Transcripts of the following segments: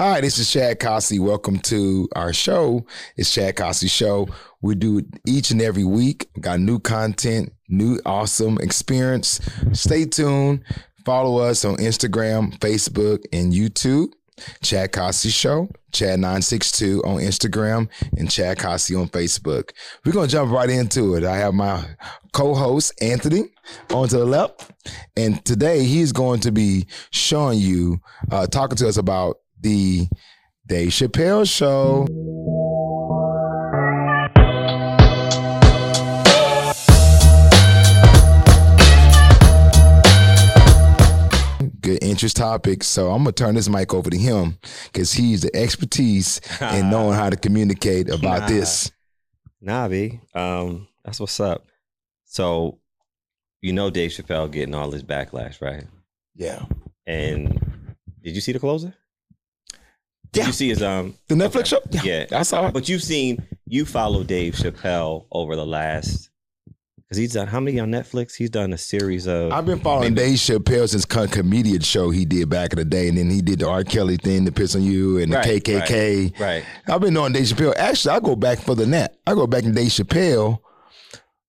Hi, this is Chad Cossey. Welcome to our show. It's Chad Cossey Show. We do it each and every week. Got new content, new awesome experience. Stay tuned. Follow us on Instagram, Facebook, and YouTube. Chad Cossey Show, Chad962 on Instagram, and Chad Cossey on Facebook. We're going to jump right into it. I have my co host, Anthony, on to the left. And today he's going to be showing you, uh, talking to us about the Dave Chappelle Show. good interest topic. So I'm gonna turn this mic over to him because he's the expertise in knowing how to communicate about Nah. this. Nah, B. Um, that's what's up. So, you know Dave Chappelle getting all this backlash, right? Yeah. And did you see the closer? Did Yeah. you see his um The Netflix show? Yeah. I saw it. But you've seen you follow Dave Chappelle over the last because he's done how many on Netflix? He's done a series of I've been following maybe- Dave Chappelle since con- comedian show he did back in the day, and then he did the R. Kelly thing, the piss on you, and the Right, KKK. right. I've been on Dave Chappelle. Actually, I go back further than that. I go back to Dave Chappelle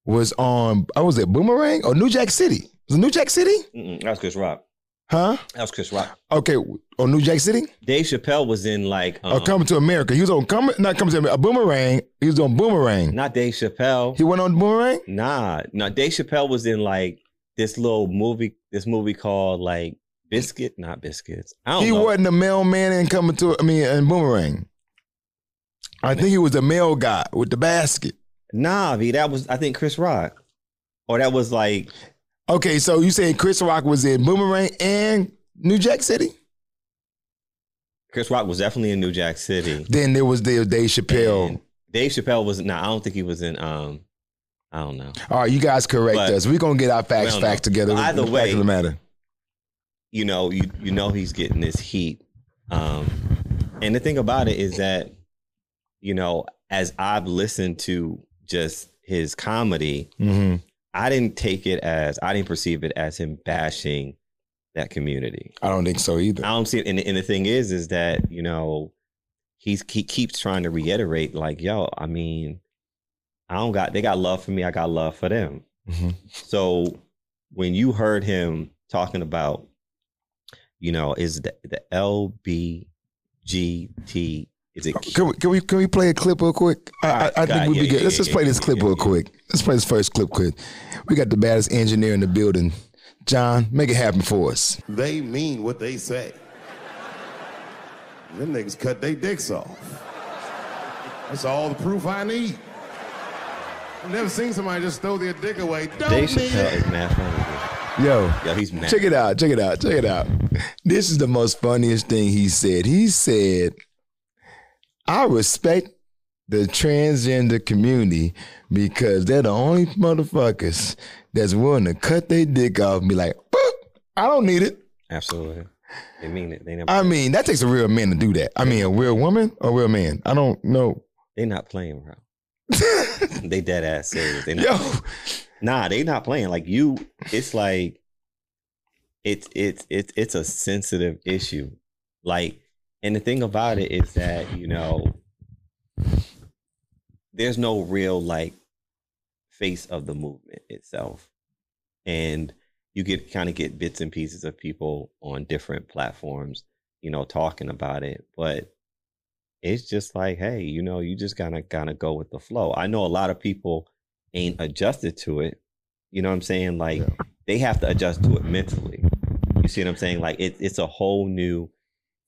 was on. I was at Boomerang or New Jack City. Was it New Jack City? Mm-mm, that was Chris Rock. Huh? That was Chris Rock. Okay, on New Jack City. Dave Chappelle was in like um, or Coming to America. He was on coming, not coming to America. A Boomerang. He was on Boomerang. not Dave Chappelle. He went on Boomerang. Nah, no. Dave Chappelle was in like this little movie, this movie called like Biscuit, not Biscuits. I don't He know. wasn't a mailman in coming to. I mean, in Boomerang. I think he was the mail guy with the basket. Nah, V, that was I think Chris Rock, or that was like Okay, so you saying Chris Rock was in Boomerang and New Jack City? Chris Rock was definitely in New Jack City. Then there was the Dave Chappelle. And Dave Chappelle was nah. I don't think he was in. Um, I don't know. All right, you guys correct But- us. We're gonna get our facts no. together. Either The way- the matter. You know, you you know he's getting this heat. Um, and the thing about it is that, you know, as I've listened to just his comedy, hmm I didn't take it as I didn't perceive it as him bashing that community. I don't think so either. I don't see it. And, and the thing is, is that you know, he's he keeps trying to reiterate, like, yo, I mean, I don't got they got love for me, I got love for them. Mhm. So when you heard him talking about, you know, is the the LBGT is it Can we, can we can we play a clip real quick? I, All right, I, I think ahead. we'd be good. yeah, Let's yeah, just play yeah, this clip yeah, real yeah. quick. Let's play this first clip quick. We got the baddest engineer in the building. John, make it happen for us. They mean what they say. Them niggas cut their dicks off. That's all the proof I need. I've never seen somebody just throw their dick away. Don't Dave mean Chappelle it. is mad funny. Yo, Yo, he's mad. check it out. Check it out. Check it out. This is the most funniest thing he said. He said, I respect the transgender community because they're the only motherfuckers that's willing to cut their dick off and be like, "Boop, I don't need it. Absolutely, they mean it. They never. I mean, that takes a real man to do that. I mean, a real woman or a real man? I don't know. they not playing, bro. they dead ass serious. They not Yo, Nah, they not playing. Like you, it's like it's it's it's it's a sensitive issue. Like, and the thing about it is that you know, there's no real like face of the movement itself, and you get kind of get bits and pieces of people on different platforms, you know, talking about it, but it's just like, hey, you know, you just gotta gotta go with the flow. I know a lot of people ain't adjusted to it. You know what I'm saying? Like they have to adjust to it mentally. You see what I'm saying? Like it, it's a whole new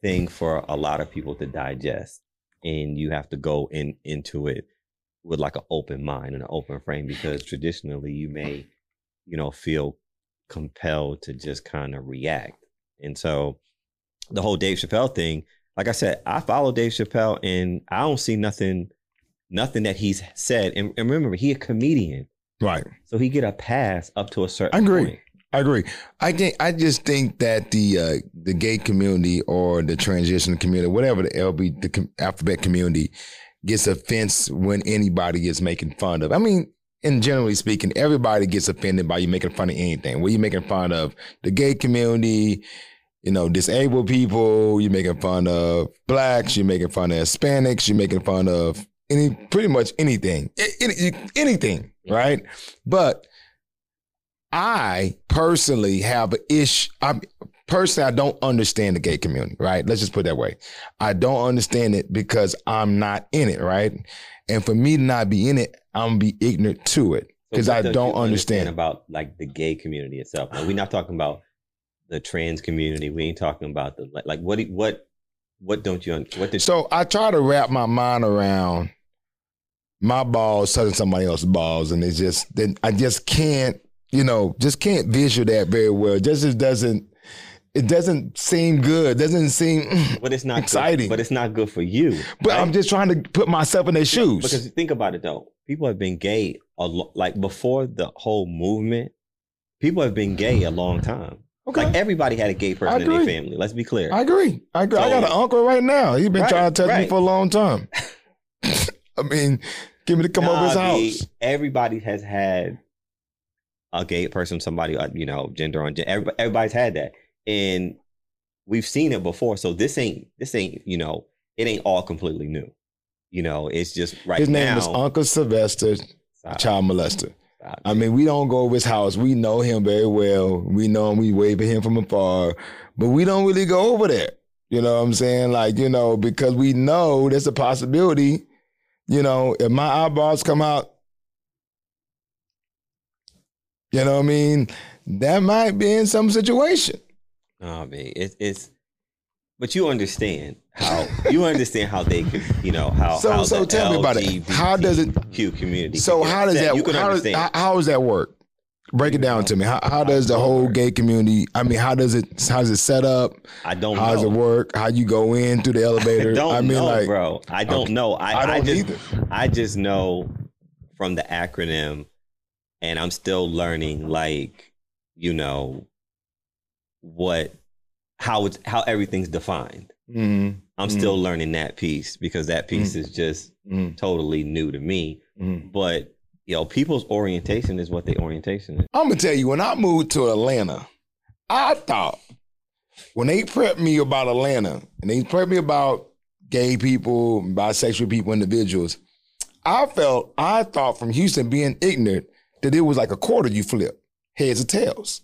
thing for a lot of people to digest, and you have to go in into it with like an open mind and an open frame because traditionally you may, you know, feel compelled to just kind of react. And so the whole Dave Chappelle thing, like I said, I follow Dave Chappelle and I don't see nothing, nothing that he's said. And, and remember, he a comedian, right. so he get a pass up to a certain. I agree. point. I agree. I think I just think that the uh, the gay community or the transition community, whatever the LB the com- alphabet community, gets offense when anybody is making fun of. I mean, and generally speaking, everybody gets offended by you making fun of anything. Were you making fun of the gay community? you know, disabled people, you're making fun of blacks, you're making fun of Hispanics, you're making fun of any pretty much anything. Any, anything, right? But I personally have an ish. I personally I don't understand the gay community, right? Let's just put it that way. I don't understand it because I'm not in it, right? And for me to not be in it, I'm be ignorant to it because So I don't you understand. about like the gay community itself. Now, we're not talking about the trans community. We ain't talking about the like. like what what what don't you what did So I try to wrap my mind around my balls touching somebody else's balls, and it's just then I just can't, you know, just can't visual that very well. Just it doesn't it doesn't seem good. Doesn't seem. but it's not good- exciting. but it's not good for you. But right? I'm just trying to put myself in their shoes. because think about it though. People have been gay a lo- like before the whole movement. People have been gay a long time. okay, Like everybody had a gay person in their family. Let's be clear. I agree. I agree. I got an uncle right now. He's been Right, trying to touch me for a long time. I mean, give me to come over his house. Everybody has had a gay person, somebody, uh, you know, gender on gender. Everybody, everybody's had that, and we've seen it before. So this ain't this ain't you know it ain't all completely new. You know, it's just right his name now. is Uncle Sylvester, Stop, child molester. stop. I mean, we don't go over his house. We know him very well. We know him. We wave at him from afar, but we don't really go over there. You know what I'm saying? Like, you know, because we know there's a possibility, you know, if my eyeballs come out, you know what I mean? That might be in some situation. Oh man, it's it's. But you understand how you understand how they could, you know, how So- how so tell me about it. How does it- LGBTQ community? So how does that, You can how, does, understand. how, how does that work? Break it down to me. How, how does the whole gay community, I mean, how does it, how does it set up? I don't How does it work? How you go in through the elevator? I don't I mean, know, like, bro. I don't Okay. know. I, I I, don't just either. I just know from the acronym, and I'm still learning. Like, you know, what how it's how everything's defined. Mhm, I'm Mhm. still learning that piece because that piece is just mhm, totally new to me. mhm. But you know, people's orientation is what their orientation is. I'm gonna tell you, when I moved to Atlanta, I thought when they prepped me about Atlanta and they prepped me about gay people, bisexual people, individuals, I felt I thought from Houston being ignorant that it was like a quarter you flip, heads or tails.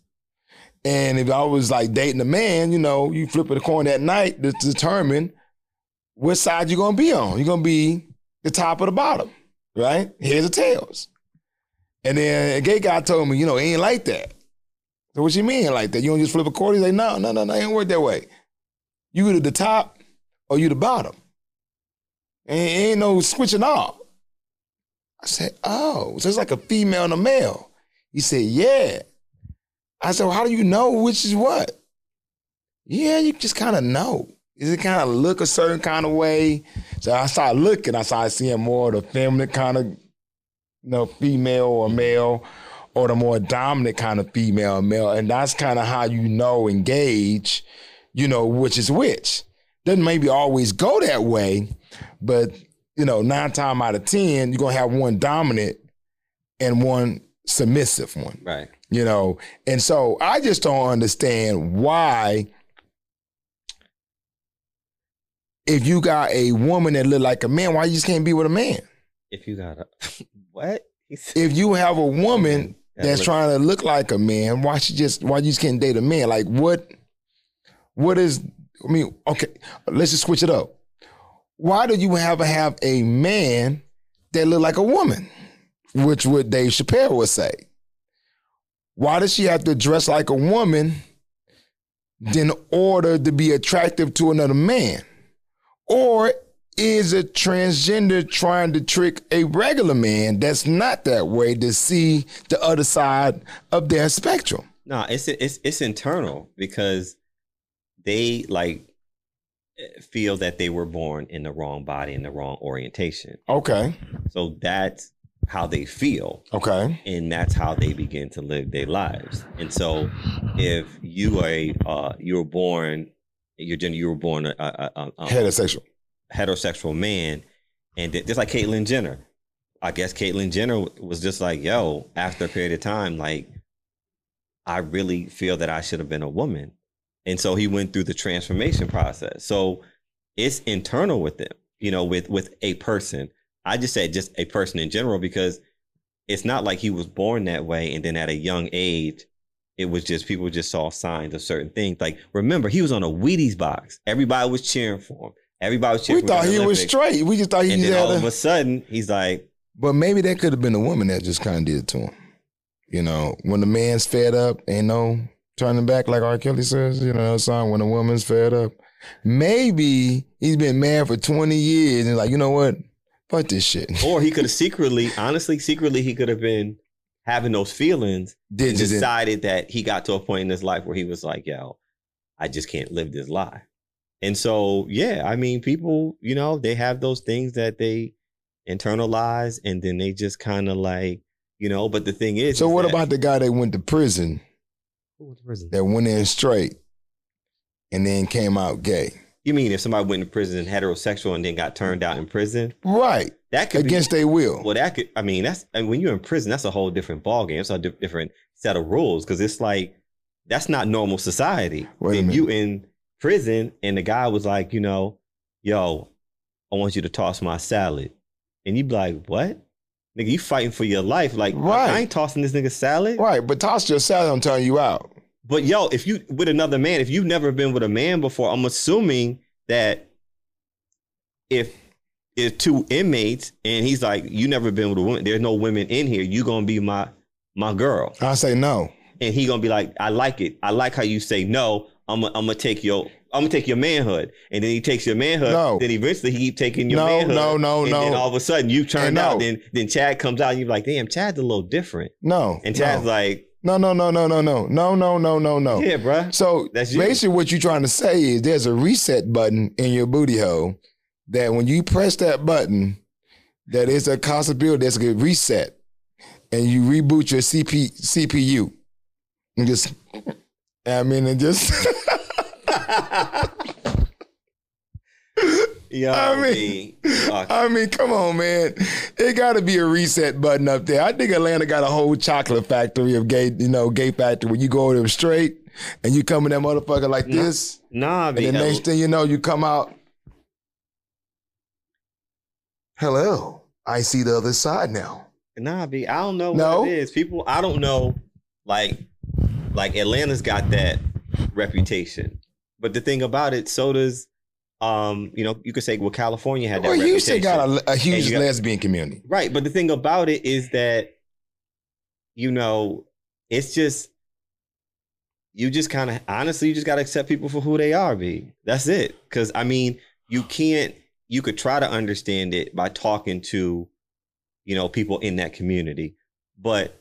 And if I was like dating a man, you know, you flip a coin that night to determine what side you're gonna be on. You're gonna be the top or the bottom, right? Heads or tails. And then a gay guy told me, you know, it ain't like that. So what you mean like that? You don't just flip a quarter? He's like, no, no, no, no, it ain't work that way. You either the top or you the bottom. And ain't no switching off. I said, oh, so it's like a female and a male. He said, yeah. I said, well, how do you know which is what? Yeah, you just kind of know. Is it kind of look a certain kind of way? So I started looking, I started seeing more of the feminine kind of, you know, female or male, or the more dominant kind of female or male. And that's kind of how you know, engage, you know, which is which. Doesn't maybe always go that way, but you know, nine times out of ten, you're gonna have one dominant and one submissive one Right. you know and so i just don't understand why if you got a woman that look like a man why you just can't be with a man If you got a what? If you have a woman That that's look- trying to look like a man why she just why you just can't date a man like what what is i mean okay let's just switch it up why do you have have a man that look like a woman? Which what dave chappelle would say. Why does she have to dress like a woman in order to be attractive to another man? Or is a transgender trying to trick a regular man that's not that way to see the other side of their spectrum? No, it's it's it's internal because they like feel that they were born in the wrong body in the wrong orientation. Okay. So that's how they feel Okay. and that's how they begin to live their lives. And so if you are a uh, you were born your gender you were born a, a, a, a Heterosexual. heterosexual man and just like Caitlyn Jenner. I guess Caitlyn Jenner was just like, yo, after a period of time, like, I really feel that I should have been a woman. And so he went through the transformation process. So it's internal with them, you know, with with a person. I just said just a person in general because it's not like he was born that way and then at a young age it was just people just saw signs of certain things. Like remember, he was on a Wheaties box. Everybody was cheering for him. Everybody was cheering. We thought he the was straight. We just thought he And then all had of a, a sudden, he's like, But maybe that could have been a woman that just kind of did it to him. You know, when the man's fed up, ain't no turning back, like R. Kelly says. You know, that song when a woman's fed up. Maybe he's been married for twenty years and like, you know what? Fuck this shit. or he could have secretly, honestly, secretly, he could have been having those feelings Did and decided that he got to a point in his life where he was like, yo, I just can't live this lie. And so, yeah, I mean, people, you know, they have those things that they internalize and then they just kind of like, you know, but the thing is, So what about the guy that went to prison Who went to prison? that went in straight and then came out gay? You mean if somebody went to prison heterosexual and then got turned out in prison? Right. That could Against be, their will. well, that could, I mean, that's, I mean, when you're in prison, that's a whole different ballgame. It's a di- different set of rules because it's like, that's not normal society. Wait a Then you in prison and the guy was like, you know, yo, I want you to toss my salad. And you'd be like, what? Nigga, you fighting for your life. Like, Right. I ain't tossing this nigga salad. Right. But toss your salad, I'm telling you out. But yo, if you with another man, if you've never been with a man before, I'm assuming that if if two inmates and he's like, you never been with a woman, there's no women in here, you gonna be my my girl. I say no. And he gonna be like, I like it. I like how you say no. I'm gonna take your I'm gonna take your manhood. And then he takes your manhood. No. Then eventually he keep taking your No, manhood. no, no, and no. then all of a sudden you turn no. out. Then then Chad comes out and you're like, damn, Chad's a little different. No. And Chad's no. like, no, no, no, no, no, no, no, no, no, no, no. yeah, bruh. So That's you. basically, what you're trying to say is there's a reset button in your booty hole that when you press that button, that is a possibility that's a reset, and you reboot your CP, CPU, and just, I mean, and just, Yo, I mean- I mean, come on, man, it got to be a reset button up there. I think Atlanta got a whole chocolate factory of gay, you know, gay factory When you go over them straight and you come in that motherfucker like No. this, nah, and the next thing you know, you come out. Hello, I see the other side now. Nah, B, I don't know No? what it is. People, I don't know. Like, like Atlanta's got that reputation, but the thing about it, so does, um, you know, you could say, well, California had that Well, Houston got a, a huge got- lesbian community. right? But the thing about it is that, you know, it's just. You just kind of honestly, you just got to accept people for who they are, B. That's it. Because I mean, you can't. You could try to understand it by talking to, you know, people in that community, but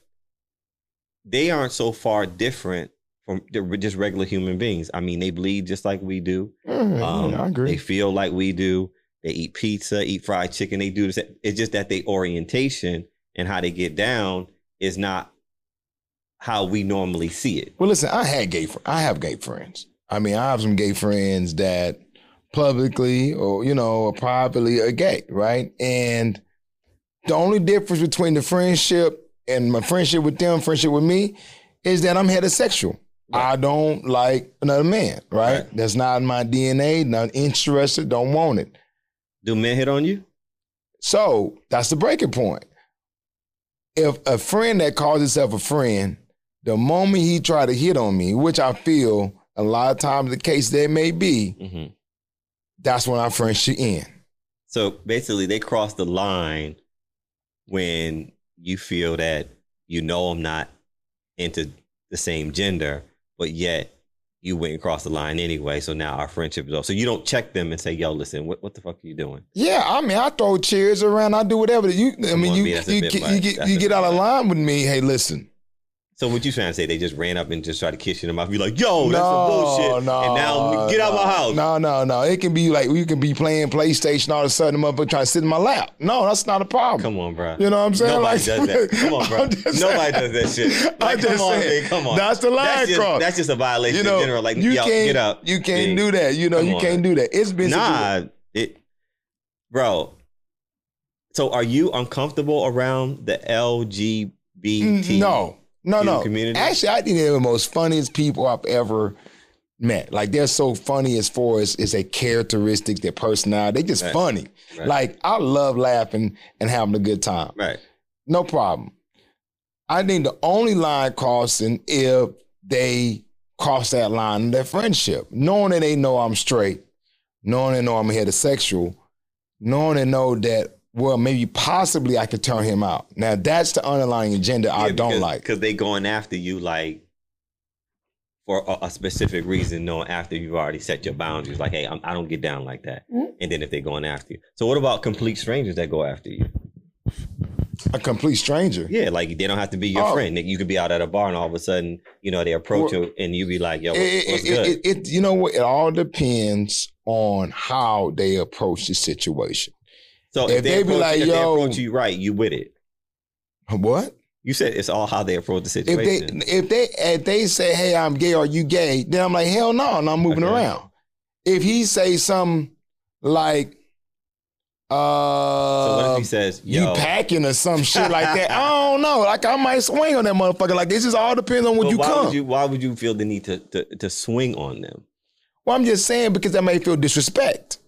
they aren't so far different from just regular human beings. I mean, they bleed just like we do. Mhm, Um, I agree. They feel like we do. They eat pizza, eat fried chicken. They do this. It's just that they orientation and how they get down is not how we normally see it. Well, listen, I had gay. Fr- I have gay friends. I mean, I have some gay friends that publicly or you know or privately are gay, right? And the only difference between the friendship and my friendship with them, friendship with me, is that I'm heterosexual. I don't like another man, right? Right. That's not my DNA. Not interested. Don't want it. Do men hit on you? So that's the breaking point. If a friend that calls himself a friend, the moment he try to hit on me, which I feel a lot of times the case there may be, hmm that's when our friendship end. So basically, they cross the line when you feel that you know I'm not into the same gender, but yet you went across the line anyway. So now our friendship is over. So you don't check them and say, "Yo, listen, what, what the fuck are you doing?" Yeah, I mean, I throw chairs around, I do whatever. You, I mean, you, you, get- you get you get out of line with me. Hey, listen. So what you trying to say? They just ran up and just tried to kiss you in the mouth. Be like, "Yo, that's no, some bullshit," no, and now get out no, my house. No, no, no. It can be like we can be playing PlayStation all of a sudden, motherfucker trying to sit in my lap. No, that's not a problem. Come on, bro. You know what I'm saying? Nobody Like- does that. Come on, bro. Nobody saying. does that shit. I'm Like, just come on, saying. man. Come on. That's the line that's just, cross. That's just a violation you know, in general. Like, you yo, can't get up. You can't do that. You know, Come you on. can't do that. It's been Nah, it, bro. So, are you uncomfortable around the LGBT? No, no, no. community? Actually, I think they're the most funniest people I've ever met. Like they're so funny as far as is a characteristic, their personality. They just Right. funny. Right. Like I love laughing and having a good time. Right. No problem. I think the only line crossing if they cross that line in their friendship, knowing that they know I'm straight, knowing they know I'm heterosexual, knowing they know that well maybe possibly I could turn him out. Now that's the underlying agenda I don't like. because they going after you like for a, a specific reason, knowing after you've already set your boundaries. Like, hey, I'm, I don't get down like that. Mm-hmm. And then if they're going after you, so what about complete strangers that go after you? A complete stranger. Yeah, like they don't have to be your Oh. friend. Like, You could be out at a bar and all of a sudden, you know, they approach Well, you and you be like, "Yo, what's, it- what's it- good?" it- it- you know what? It all depends on how they approach the situation. So if they be approach, like, if "Yo-" they approach you right, you with it. What? You said it's all how they approach the If they situation. if they if they say, "Hey, I'm gay," or "You gay," then I'm like, "Hell no!" and I'm moving Okay. around. If he say something like, "Uh," so what if he says, you "Yo," packing or some shit like that. I don't know. Like I might swing on that motherfucker. Like this is all depends on when but you why come. would you? Why would you feel the need to to, to swing on them? well, I'm just saying because I may feel disrespect.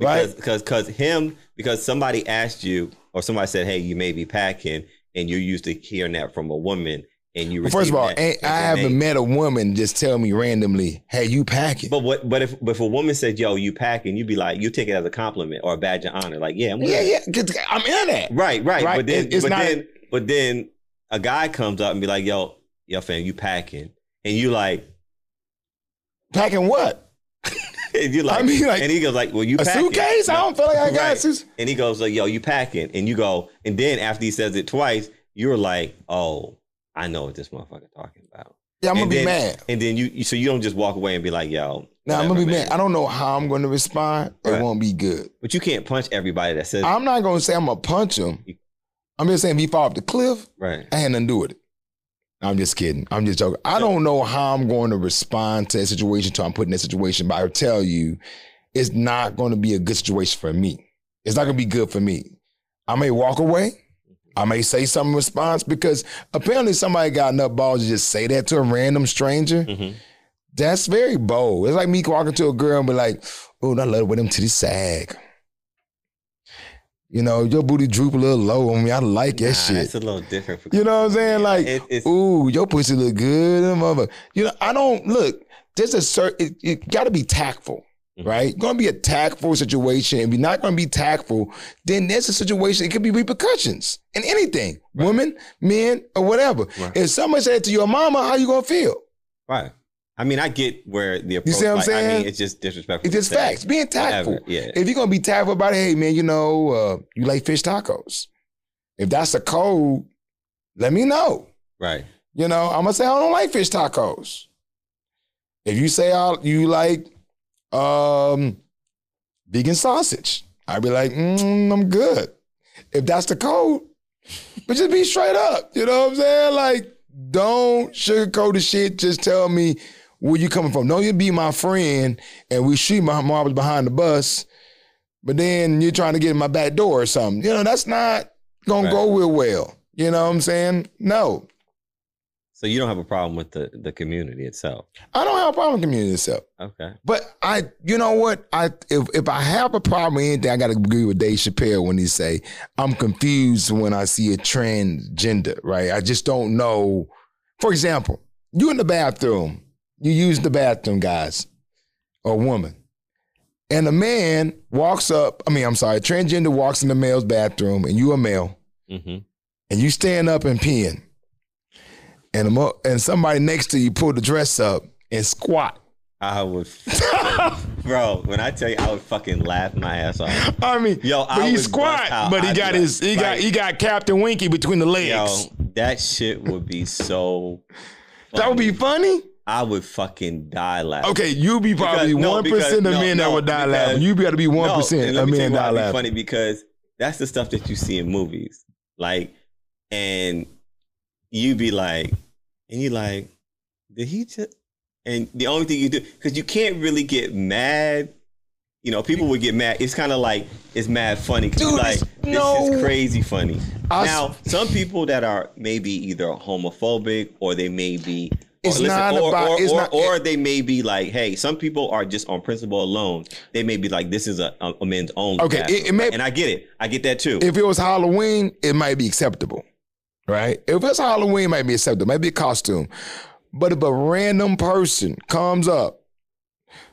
Because Right. because because him because somebody asked you or somebody said hey you may be packing and you're used to hearing that from a woman and you Well, first of all, I haven't met a woman just tell me randomly, "Hey, you packing?" but what but if but if a woman said yo you packing you'd be like you take it as a compliment or a badge of honor like yeah I'm yeah, yeah, I'm in that. right right Right, but then it's but not- then but then a guy comes up and be like yo yo fam you packing and you like Packing what? and you like, I mean, like, and he goes like well you A packing suitcase? I don't feel like I got Right. sus- And he goes like, "Yo, you packing?" And you go, and then after he says it twice, you're like, "Oh, I know what this motherfucker talking about." Yeah, I'm gonna And be mad. And then you, so you don't just walk away and be like, "Yo." Now I'm gonna be mad. I don't know how I'm gonna respond. It won't be good. But you can't punch everybody that says I'm not gonna say I'm gonna punch him. I'm just saying if he fall off the cliff, right. I had nothing to do with it. I'm just kidding. I'm just joking. I don't know how I'm going to respond to that situation until I'm put in that situation, but I tell you, it's not going to be a good situation for me. It's not going to be good for me. I may walk away. I may say some in response because apparently somebody got enough balls to just say that to a random stranger. Mhm. That's very bold. It's like me walking to a girl and be like, oh, I love when them titties sag. You know, your booty droop a little low on me. I like that Nah, shit. It's a little different. For You know what I'm saying? Like, It- ooh, your pussy look good, mother. You know, I don't look. There's a certain. It, it got to be tactful, Mhm. right? Going to be a tactful situation. If you're not going to be tactful, then there's a situation. It could be repercussions in anything, women, men, or whatever. Right. If somebody said to your mama, how you gonna feel? right. I mean, I get where the approach. see what I'm like, I saying? mean, it's just disrespectful. It's just facts. Being tactful. whatever. Yeah. If you're gonna be tactful about it, hey man, you know, uh, you like fish tacos. If that's the code, let me know. right. You know, I'm gonna say I don't like fish tacos. If you say I, you like um, vegan sausage, I'd be like, mm, I'm good. If that's the code, but just be straight up. You know what I'm saying? Like, don't sugarcoat the shit. Just tell me where you coming from. Don't you be my friend and we shoot my marbles behind the bus, but then you're trying to get in my back door or something. You know, that's not gonna Right. go real well. You know what I'm saying? No. So you don't have a problem with the the community itself. I don't have a problem with the community itself. Okay. But I, you know what? I if if I have a problem with anything, I got to agree with Dave Chappelle when he say I'm confused when I see a transgender. Right? I just don't know. For example, you in the bathroom, you use the bathroom, guys, or woman, and a man walks up. I mean, I'm sorry, a transgender walks in the male's bathroom, and you a male, hmm and you stand up and peeing, and a and somebody next to you pull the dress up and squat. I would, bro. When I tell you, I would fucking laugh my ass off. I mean, Yo, but I he squat, but he I'd got his he like- got he got Captain Winky between the legs. Yo, that shit would be so. that would be funny. I would fucking die laughing. Okay, you be probably Because- no, one of no, men that would die because- laughing. You better be one No, percent of men die laughing. Funny because that's the stuff that you see in movies, like, and you be like, and you like, did he just? And the only thing you do because you can't really get mad. You know, people would get mad. It's kind of like it's mad funny. Dude, like, it's- this no. is crazy funny. I s- now, some people that are maybe either homophobic or they may be It's Or listen, not or, about. or, it's not. or they may be like, hey, some people are just on principle alone. They may be like, this is a, a, men's only. Okay, bathroom. it- it may- and I get it. I get that too. if it was Halloween, it might be acceptable, right? If it's Halloween, it might be acceptable. It might be a costume. But if a random person comes up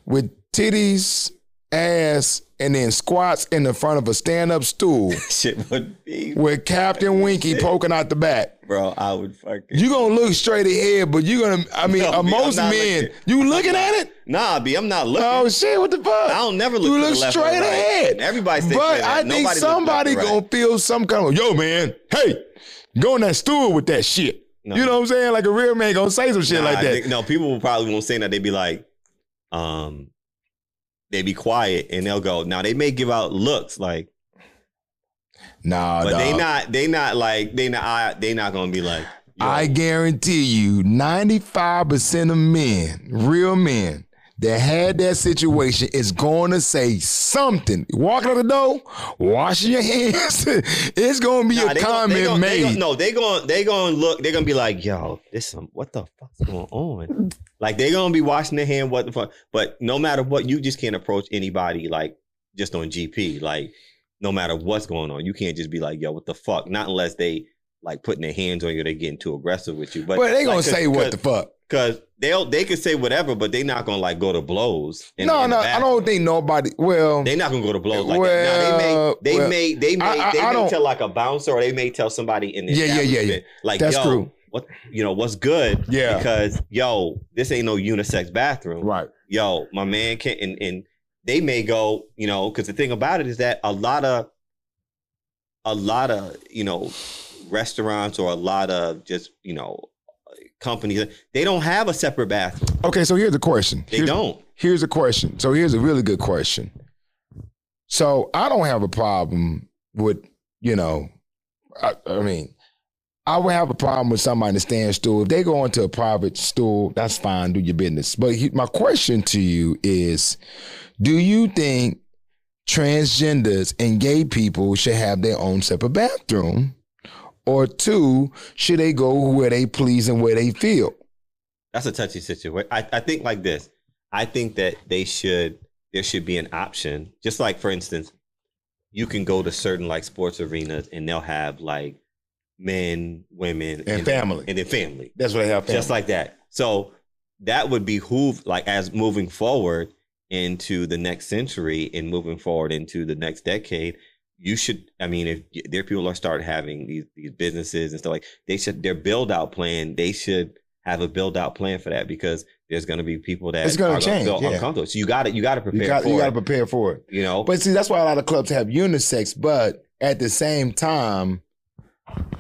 with titties, ass, and then squats in the front of a stand-up stool Shit would be, with Captain Winky poking out the back, bro. I would fucking. you gonna look straight ahead, but you gonna. I mean, No, uh, B, most men, looking. you looking at it? Nah, B, I'm not looking. Oh shit! What the fuck? I don't never look You to look the left straight right. ahead. Everybody stays But I think Nobody somebody gonna feel some kind of yo man. Hey, go on that stool with that shit. No. You know what I'm saying? Like a real man gonna say some shit Nah, like that. think- no, people will probably won't say that. They'd be like, um, they be quiet and they'll go. Now they may give out looks like, nah, but they dawg. not. They not like. They not. I, they not gonna be like. yo, I guarantee you, 95% of men, real men, that had that situation is going to say something. Walking out the door, washing your hands. it's going to be Nah, a comment they gon- they made. gon- no, they going they going to look. They're gonna be like, "Yo, this some what the fuck's going on?" like they're gonna be washing their hand. What the fuck? But no matter what, you just can't approach anybody like just on GP. Like no matter what's going on, you can't just be like, "Yo, what the fuck?" Not unless they like putting their hands on you. They getting too aggressive with you. But but they going like, to say what the fuck. because they'll they could say whatever, but they not gonna like go to blows. in- No, in no, I don't think nobody. Well, They not gonna go to blows like that. Now, they may, they well, may, they may, I- I- they I may tell like a bouncer, or they may tell somebody in the Yeah, yeah, yeah, yeah. Like, That's yo, true. what you know, what's good? Yeah. because yo, this ain't no unisex bathroom. right. Yo, my man can't, and, and they may go, you know, because the thing about it is that a lot of, a lot of, you know, restaurants or a lot of just, you know, companies, they don't have a separate bathroom. Okay, so here's the question. They Here's- don't. Here's a question. So here's a really good question. So I don't have a problem with, you know, I, I mean, I would have a problem with somebody in the stand stool. If they go into a private stool, that's fine, do your business. But he, my question to you is do you think transgenders and gay people should have their own separate bathroom? Or two, should they go where they please and where they feel? That's a touchy situation. I, I think like this. I think that they should there should be an option. Just like for instance, you can go to certain like sports arenas and they'll have like men, women, And family. and then family. That's what they have. Just like that. So that would be behoove like as moving forward into the next century and moving forward into the next decade. You should, I mean, if their people are start having these these businesses and stuff like they should their build out plan. They should have a build out plan for that because there's going to be people that It's gonna are change, feel yeah. uncomfortable. So you got to you got to prepare you got for you got to prepare for it. You know, But see, that's why a lot of clubs have unisex. But at the same time,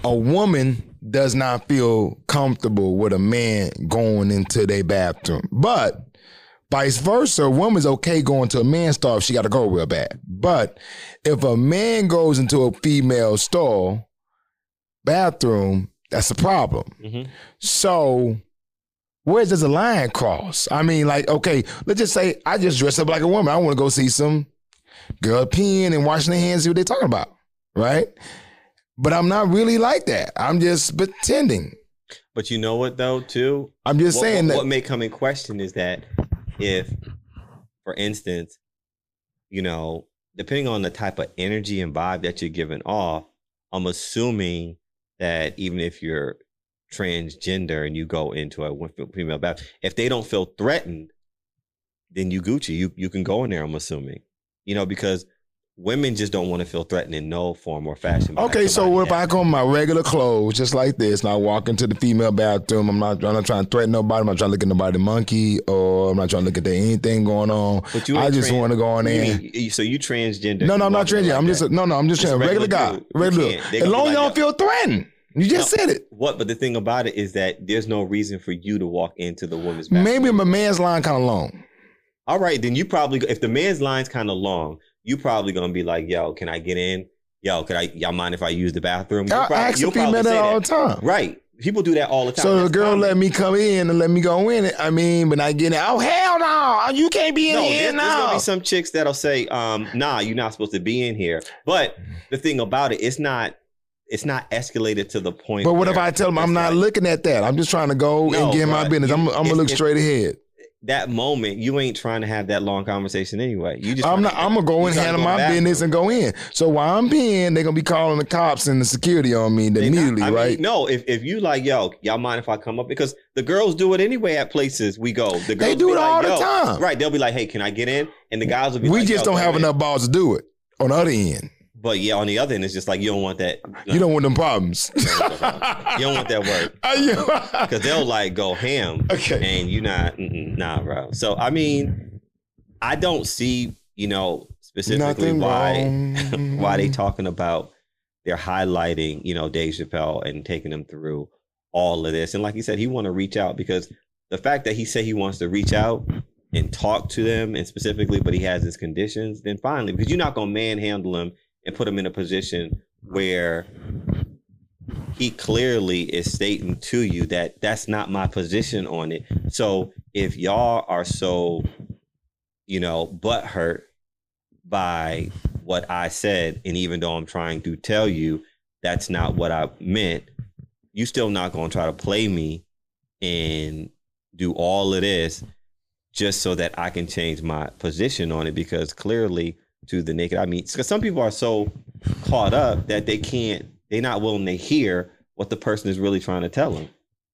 a woman does not feel comfortable with a man going into their bathroom. But vice versa, a woman's okay going to a man's stall if she got to go real bad. But if a man goes into a female stall bathroom, that's a problem. Mhm. So where does the line cross? I mean, like, okay, let's just say I just dress up like a woman. I want to go see some girl peeing and washing their hands, see what they're talking about, right? But I'm not really like that. I'm just pretending. but you know what though too. I'm just what, saying what, that. what may come in question is that if, for instance, you know, depending on the type of energy and vibe that you're giving off, I'm assuming that even if you're transgender and you go into a female bath, if they don't feel threatened, then you Gucci. You you can go in there. I'm assuming, you know, because women just don't want to feel threatened in no form or fashion. Okay, so if I go in my regular clothes, just like this, and I walk into the female bathroom, I'm not, I'm not trying to threaten nobody. I'm not trying to look at nobody monkey, or I'm not trying to look at anything going on. But you I just trans- want to go in there. mean- so you transgender? No, no, I'm not transgender. like I'm just a, no, no. I'm just, Just saying regular, regular guy, dude. Regular. As long as you don't feel threatened, you just No. said it. What? But the thing about it is that there's no reason for you to walk into the woman's. bathroom. Maybe my man's line kind of long. All right, then you probably if the man's line's kind of long, you probably gonna be like, "Yo, can I get in? Yo, can I? Y'all mind if I use the bathroom?" You'll I probably- ask you'll female that all the time. Right. People do that all the time. So the girl common. let me come in and let me go in it. I mean, but I get in. Oh hell no! You can't be in No, here there- there's gonna now. be some chicks that'll say, um, "Nah, you're not supposed to be in here." But the thing about it, it's not. it's not escalated to the point. But what if I tell them I'm not like- looking at that? I'm just trying to go No, and get my business. you- I'm, I'm gonna look straight ahead. That moment? You ain't trying to have that long conversation anyway. You just I'm not. to- I'm gonna go and handle my business and go in. So while I'm peeing, they're gonna be calling the cops and the security on me They not- immediately, mean, right? no, if, if you like, yo, y'all mind if I come up? Because the girls do it anyway at places we go. The girls do be it like, all the time. Right. They'll be like, hey, can I get in? And the guys will be we like, just don't have in. enough balls to do it. On the other end, But yeah, on the other end, it's just like you don't want that. you don't want them problems. You don't want that work. Because they'll like go ham. Okay. And you're not, nah, bro. So, I mean, I don't see, you know, specifically Nothing why. why they talking about they're highlighting you know Dave Chappelle and taking them through all of this and like he said he want to reach out because the fact that he said he wants to reach out and talk to them and specifically but he has his conditions then finally because you're not going to manhandle him and put him in a position where he clearly is stating to you that that's not my position on it. So if y'all are so you know butthurt by what I said, and even though I'm trying to tell you that's not what I meant, you still not gonna try to play me and do all of this just so that I can change my position on it because clearly to the naked eye, I mean, because some people are so caught up that they can't, they're not willing to hear what the person is really trying to tell them.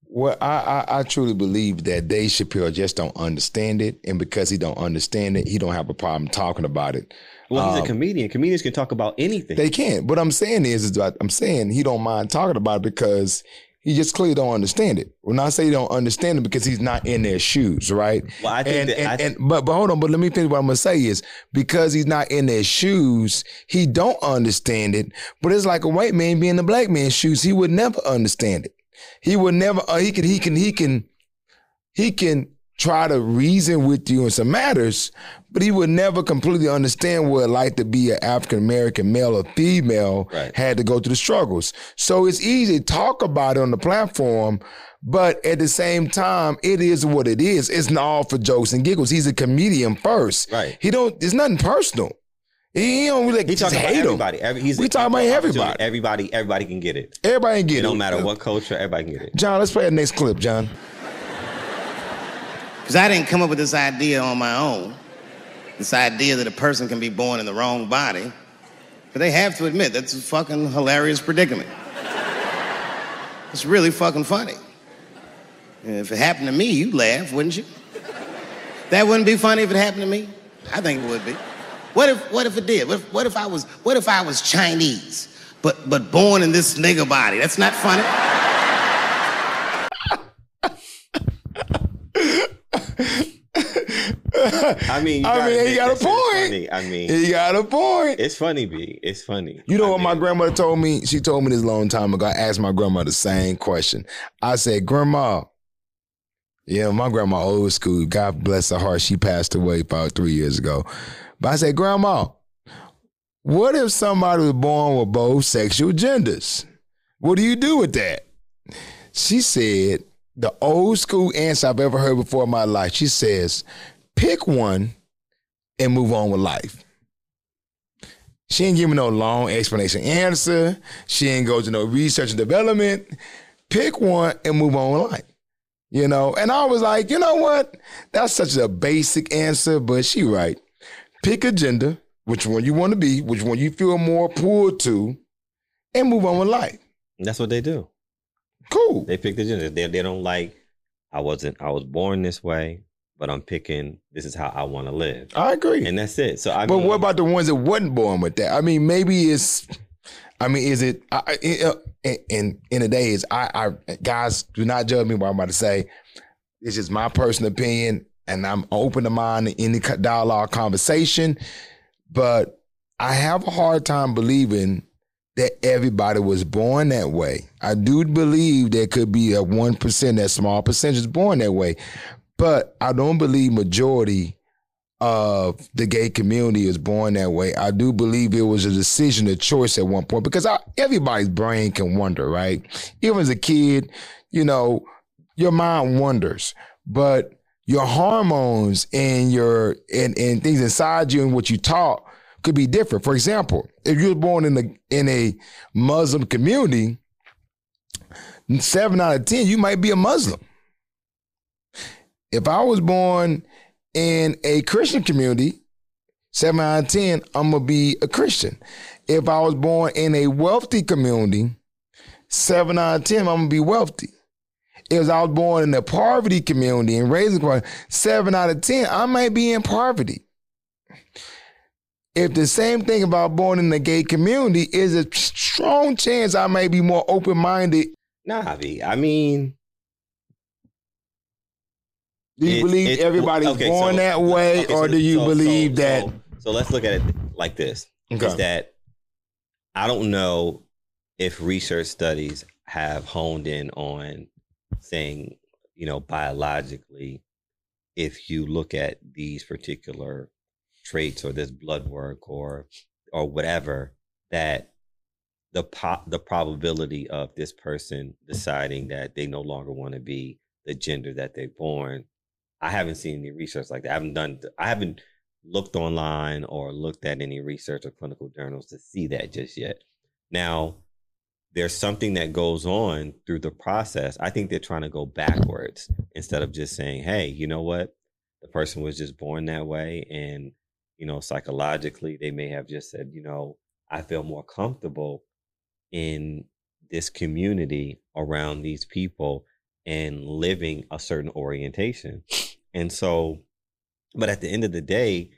Well, I, I I truly believe that Dave Chappelle just don't understand it, and because he don't understand it, he don't have a problem talking about it. Well, he's Um, a comedian. Comedians can talk about anything. They can't. What I'm saying is, is I'm saying he don't mind talking about it because he just clearly don't understand it. When I say he don't understand it, because he's not in their shoes, right? well, I think and, that and, I, and but but hold on, but let me finish what I'm gonna say is because he's not in their shoes, he don't understand it. But it's like a white man being in a black man's shoes, he would never understand it. He would never. Uh, he can. He can. He can. He can try to reason with you in some matters, but he would never completely understand what it like to be an African American male or female Right. had to go through the struggles. So it's easy to talk about it on the platform, but at the same time, it is what it is. It's not all for jokes and giggles. He's a comedian first. Right. He don't. It's nothing personal. He don't really he talking about hate everybody. Every, he's We talking about everybody. Everybody, everybody can get it. Everybody can get It it. don't matter what culture, everybody can get it. John, let's play the next clip, John. Because I didn't come up with this idea on my own. This idea that a person can be born in the wrong body. But they have to admit, that's a fucking hilarious predicament. It's really fucking funny. And if it happened to me, you'd laugh, wouldn't you? That wouldn't be funny if it happened to me? I think it would be. What if what if it did? What if, what if I was what if I was Chinese, but but born in this nigga body? That's not funny. I mean, you I mean, he got a that shit is point. funny. I mean, He got a point. it's funny, B. It's funny. You know I what my mean, grandmother told me? She told me this a long time ago. I asked my grandma the same question. I said, Grandma, yeah, my grandma old school. God bless her heart. She passed away about three years ago. But I said, Grandma, what if somebody was born with both sexual genders? What do you do with that? She said, the old school answer I've ever heard before in my life. She says, pick one and move on with life. She ain't give me no long explanation answer. She ain't go to no research and development. Pick one and move on with life. You know, and I was like, you know what? That's such a basic answer, but she right. Pick a gender, which one you want to be, which one you feel more pulled to, and move on with life. That's what they do. Cool. They pick the gender. They, they don't like. I wasn't. I was born this way, but I'm picking. This is how I want to live, I agree. and that's it. So I. But mean, what about the ones that wasn't born with that? I mean, maybe it's. I mean, is it? I, it, uh, in, in in the days, I, I guys do not judge me what I'm about to say. It's just my personal opinion, and I'm open to mind in any dialogue, conversation. But I have a hard time believing that everybody was born that way. I do believe there could be a one percent, that small percentage is born that way, but I don't believe majority of the gay community is born that way. I do believe it was a decision, a choice at one point because I, everybody's brain can wonder, right? Even as a kid, you know, your mind wonders, but your hormones and your and, and things inside you and what you taught could be different. For example, if you were born in a in a Muslim community, seven out of ten, you might be a Muslim. If I was born in a Christian community, seven out of ten, I'm gonna be a Christian. If I was born in a wealthy community, seven out of ten, I'm gonna be wealthy. If I was born in a poverty community and raised in poverty, seven out of ten, I might be in poverty. If the same thing about born in the gay community is a strong chance I may be more open minded. Nah, V. I mean, do you It's- believe it's- everybody's okay, born so- that way, okay, or so- do you so- believe that? So, so let's look at it like this: Okay. is that I don't know if research studies have honed in on saying, you know, biologically, if you look at these particular traits or this blood work or or whatever, that the po- the probability of this person deciding that they no longer want to be the gender that they're born. I haven't seen any research like that. I haven't done. I haven't looked online or looked at any research or clinical journals to see that just yet. Now, there's something that goes on through the process. I think they're trying to go backwards instead of just saying, "Hey, you know what? The person was just born that way, and you know, psychologically, they may have just said, you know, I feel more comfortable in this community around these people and living a certain orientation. And so, but at the end of the day,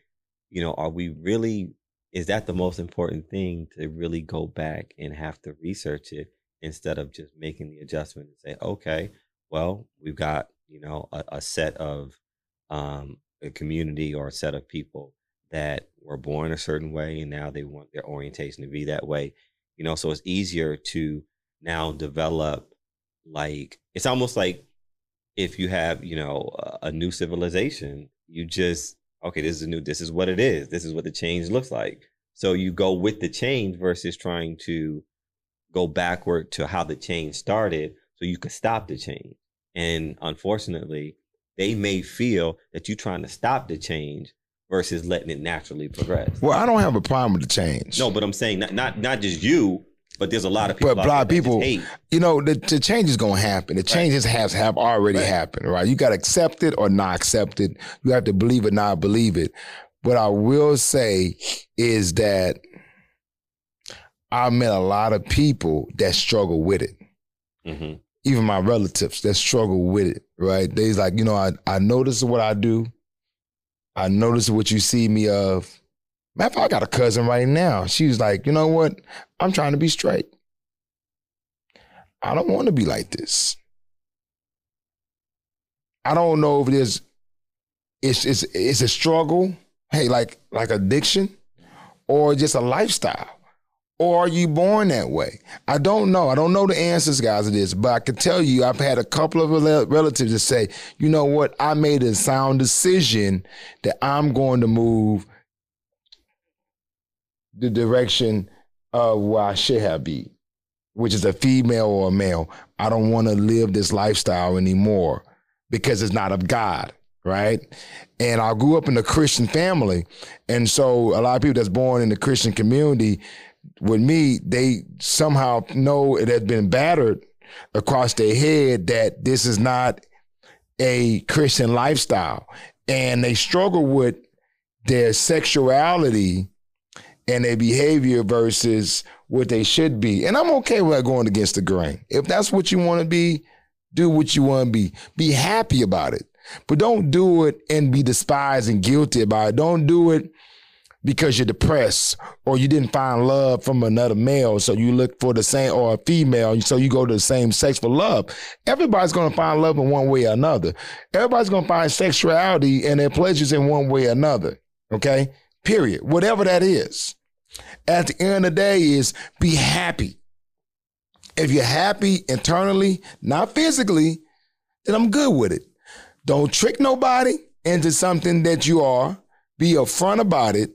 you know, are we really, is that the most important thing to really go back and have to research it instead of just making the adjustment and say, okay, well, we've got, you know, a, a set of, um, a community or a set of people that were born a certain way and now they want their orientation to be that way you know so it's easier to now develop like it's almost like if you have you know a, new civilization you just okay this is a new this is what it is this is what the change looks like. So you go with the change versus trying to go backward to how the change started so you could stop the change. And unfortunately they may feel that you're trying to stop the change versus letting it naturally progress Well, I don't have a problem with the change. no, but I'm saying not not not just you, but there's a lot of people. But a lot of there that just people- hate. you know the, the change is going to happen. The changes has have already Right. happened, right? You got to accept it or not accept it. You have to believe it, or not believe it. What I will say is that I met a lot of people that struggle with it. hmm Even my relatives that struggle with it, right? They's like, you know, I I notice what I do. I notice what you see me of. Matter of fact, I got a cousin right now. She was like, you know what? I'm trying to be straight. I don't want to be like this. I don't know if it is it's it's it's a struggle, hey, like like addiction, or just a lifestyle. Or are you born that way? I don't know. I don't know the answers, guys, to this, but I can tell you I've had a couple of relatives that say, you know what, I made a sound decision that I'm going to move the direction of where I should have be, which is a female or a male. I don't want to live this lifestyle anymore because it's not of God, right? And I grew up in a Christian family. And so a lot of people that's born in the Christian community, with me, they somehow know it has been battered across their head that this is not a Christian lifestyle. And they struggle with their sexuality and their behavior versus what they should be. And I'm okay with going against the grain. If that's what you want to be, do what you want to be. Be happy about it. But don't do it and be despised and guilty about it. Don't do it because you're depressed or you didn't find love from another male. So you look for the same or a female. So you go to the same sex for love. Everybody's going to find love in one way or another. Everybody's going to find sexuality and their pleasures in one way or another. Okay. Period. Whatever that is. At the end of the day is be happy. If you're happy internally, not physically, then I'm good with it. Don't trick nobody into something that you are. Be upfront about it.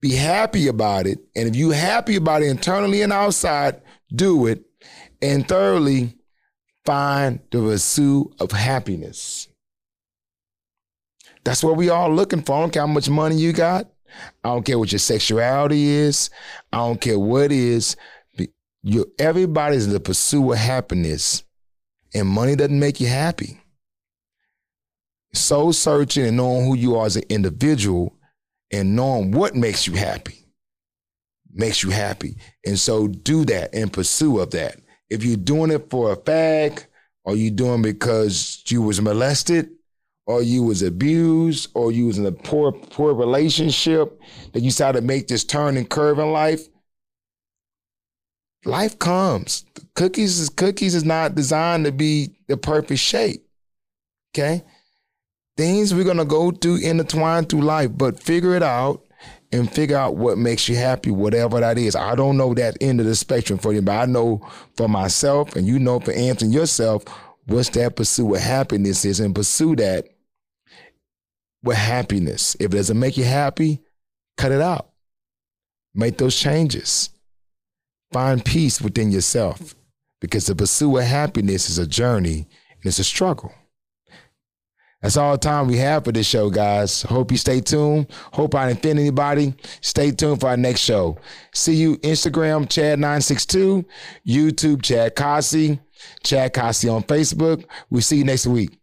Be happy about it. And if you're happy about it internally and outside, do it. And thirdly, find the pursuit of happiness. That's what we all looking for. I don't care how much money you got. I don't care what your sexuality is. I don't care what is. You everybody's in the pursuit of happiness, and money doesn't make you happy. Soul searching and knowing who you are as an individual and knowing what makes you happy makes you happy. And so do that in pursuit of that. If you're doing it for a fag, or you doing because you was molested, or you was abused, or you was in a poor poor relationship that you decided to make this turn and curve in life, life comes. Cookies is cookies is not designed to be the perfect shape. Okay? Things we're gonna go through intertwine through life, but figure it out and figure out what makes you happy, whatever that is. I don't know that end of the spectrum for you, but I know for myself, and you know for answering yourself, what's that pursuit of happiness is, and pursue that with happiness. If it doesn't make you happy, cut it out. Make those changes. Find peace within yourself because the pursuit of happiness is a journey and it's a struggle. That's all the time we have for this show, guys. Hope you stay tuned. Hope I didn't offend anybody. Stay tuned for our next show. See you Instagram, Chad962, YouTube, Chad Cossey, Chad Cossey on Facebook. We'll see you next week.